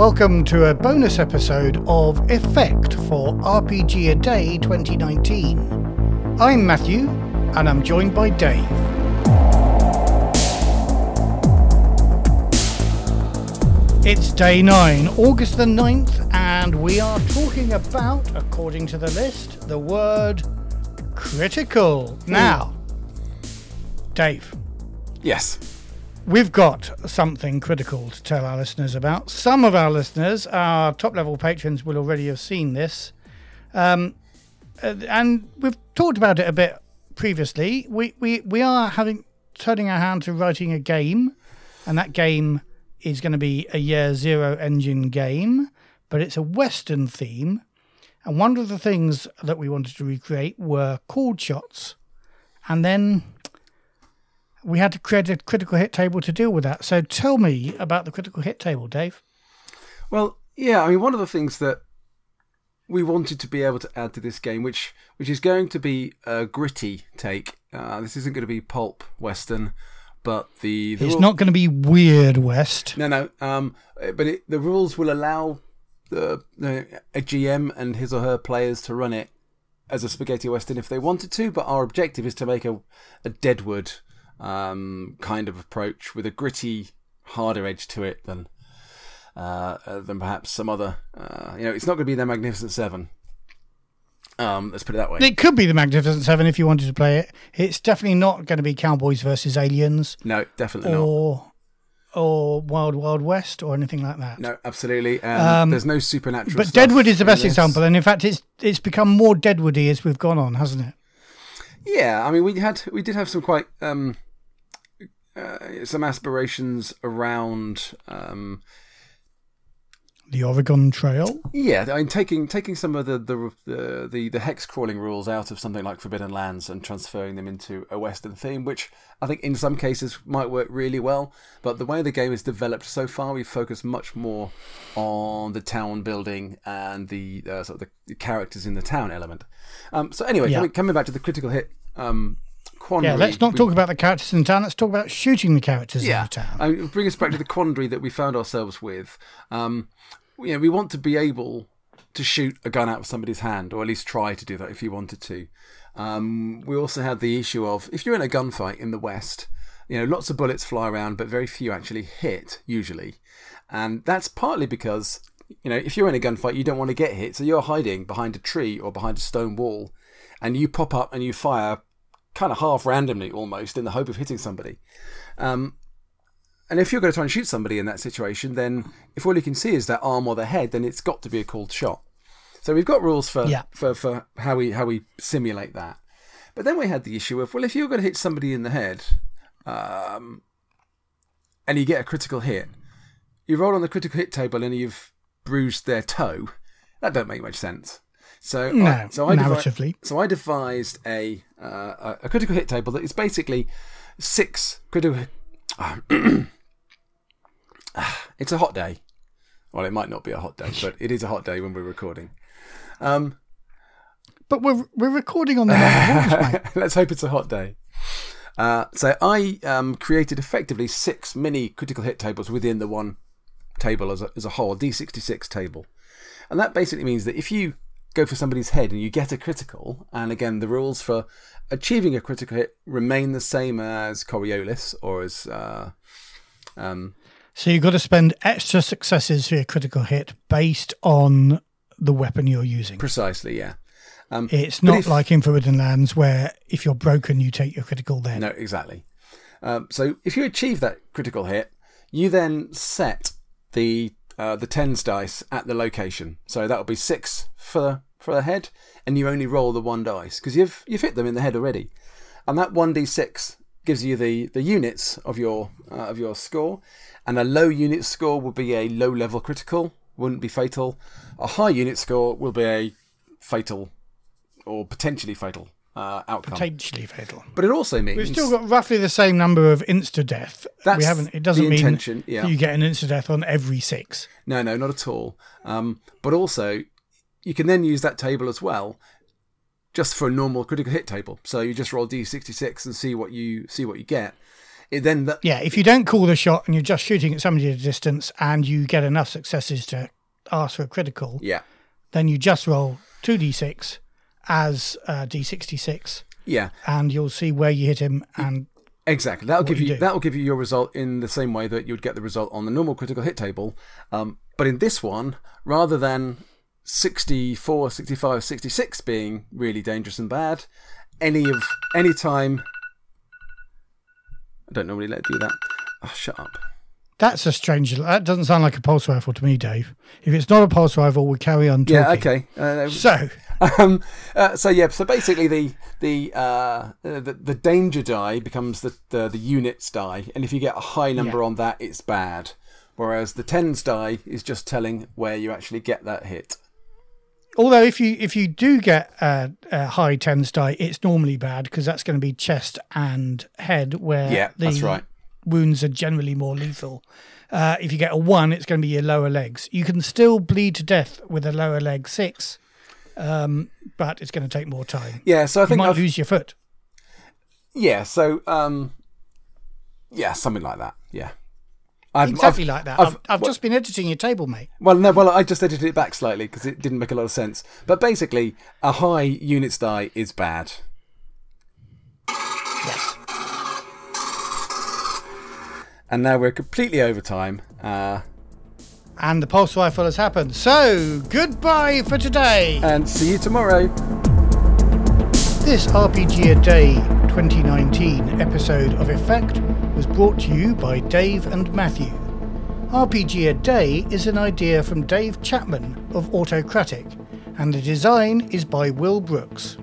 Welcome to a bonus episode of Effect for RPG A Day 2019. I'm Matthew, and I'm joined by Dave. It's day 9, August the 9th, and we are talking about, according to the list, the word critical. Hmm. Now, Dave, Yes. We've got something critical to tell our listeners about. Some of our listeners, our top level patrons, will already have seen this. Um, uh, and we've talked about it a bit previously. We, we, we are having turning our hand to writing a game, and that game is going to be a year zero engine game, but it's a Western theme. And one of the things that we wanted to recreate were called shots. And then we had to create a critical hit table to deal with that. So tell me about the critical hit table, Dave. Well, yeah, I mean, one of the things that we wanted to be able to add to this game, which which is going to be a gritty take. Uh, this isn't going to be pulp western, but the, the It's rule- not going to be Weird West. no no. Um, but it, the rules will allow the, the a GM and his or her players to run it as a spaghetti western if they wanted to. But our objective is to make a a Deadwood um, kind of approach with a gritty, harder edge to it than uh, uh, than perhaps some other. Uh, you know, it's not going to be the Magnificent Seven. Um, let's put it that way. It could be the Magnificent Seven if you wanted to play it. It's definitely not going to be Cowboys versus Aliens No, definitely not. or or Wild Wild West or anything like that. No, absolutely. Um, Um, there's no supernatural. But Deadwood is the best this. example, and in fact, it's it's become more Deadwoody as we've gone on, hasn't it? Yeah, I mean, we had we did have some quite um, uh, some aspirations around. Um, The Oregon Trail. yeah, I mean, taking taking some of the the, the the hex crawling rules out of something like Forbidden Lands and transferring them into a Western theme, which I think in some cases might work really well. But the way the game is developed so far, we focus much more on the town building and the uh, sort of the, the characters in the town element. Um, so anyway, Yeah. coming, coming back to the critical hit. Um, quandary, Yeah, let's not we- talk about the characters in town. Let's talk about shooting the characters in the town. Bring us back to the quandary that we found ourselves with. Um, you know, we want to be able to shoot a gun out of somebody's hand, or at least try to do that if you wanted to. Um, we also had the issue of if you're in a gunfight in the West, you know, lots of bullets fly around, but very few actually hit usually, and that's partly because you know if you're in a gunfight, you don't want to get hit, so you're hiding behind a tree or behind a stone wall, and you pop up and you fire kind of half randomly almost in the hope of hitting somebody. Um, and if you're going to try and shoot somebody in that situation, then if all you can see is their arm or their head, then it's got to be a called shot. So we've got rules for Yeah. for, for how we how we simulate that. But then we had the issue of well, if you're going to hit somebody in the head, um, and you get a critical hit, you roll on the critical hit table and you've bruised their toe. That don't make much sense. So No, I, so I devi- narratively. so I devised a uh, a- critical hit table that is basically six critical. it's a hot day. Well, it might not be a hot day, but it is a hot day when we're recording. Um, But we're we're recording on the night let's hope it's a hot day. Uh, so I um, created effectively six mini critical hit tables within the one table as a, as a whole, d66 table. And that basically means that if you go for somebody's head and you get a critical, and again, the rules for achieving a critical hit remain the same as Coriolis or as. Uh, um, So you've got to spend extra successes for your critical hit based on the weapon you're using. precisely, yeah. Um, It's not if- like in Forbidden Lands where if you're broken, you take your critical then. No, exactly. Um, so if you achieve that critical hit, you then set the uh, the tens dice at the location. So that will be six for for the head, and you only roll the one dice because you've you've hit them in the head already, and that one d six gives you the the units of your uh, of your score, and a low unit score would be a low level critical, wouldn't be fatal. A high unit score will be a fatal or potentially fatal uh, outcome. Potentially fatal. but it also means We've still got roughly the same number of insta death. We haven't. It doesn't mean yeah. you get an insta death on every six. No, no, not at all. Um, but also, you can then use that table as well, just for a normal critical hit table. So you just roll d66 and see what you see what you get. It then that Yeah, if you don't call the shot and you're just shooting at somebody at a distance and you get enough successes to ask for a critical, yeah then you just roll 2d6 as uh, d66 yeah and you'll see where you hit him and Exactly. That'll give you you, that'll give you your result in the same way that you would get the result on the normal critical hit table. Um, but in this one, rather than 64, 65, 66 being really dangerous and bad, any of any time. I don't normally let it do that. Oh, shut up. that's a strange that doesn't sound like a pulse rifle to me dave if it's not a pulse rifle we'll carry on talking. Yeah. Okay. Uh, so um, uh, so yeah, so basically the the, uh, the the danger die becomes the, the the units die, and if you get a high number Yeah. on that, it's bad. Whereas the tens die is just telling where you actually get that hit. although if you if you do get a, a high tens die it's normally bad because that's going to be chest and head where Yeah, the that's right. wounds are generally more lethal uh, if you get a one it's going to be your lower legs you can still bleed to death with a lower leg six um, but it's going to take more time Yeah, so I you think might I've, lose your foot yeah, so um, yeah, something like that. Yeah, I've, exactly I've- like that I've- i've, I've just been editing your table mate Well, no, well, I just edited it back slightly because it didn't make a lot of sense. But basically, a high units die is bad. yes And now we're completely over time. Uh, and the pulse rifle has happened so goodbye for today and see you tomorrow. This RPG A Day 2019 episode of Effect was brought to you by Dave and Matthew. RPG A Day is an idea from Dave Chapman of Autocratik, and the design is by Will Brooks.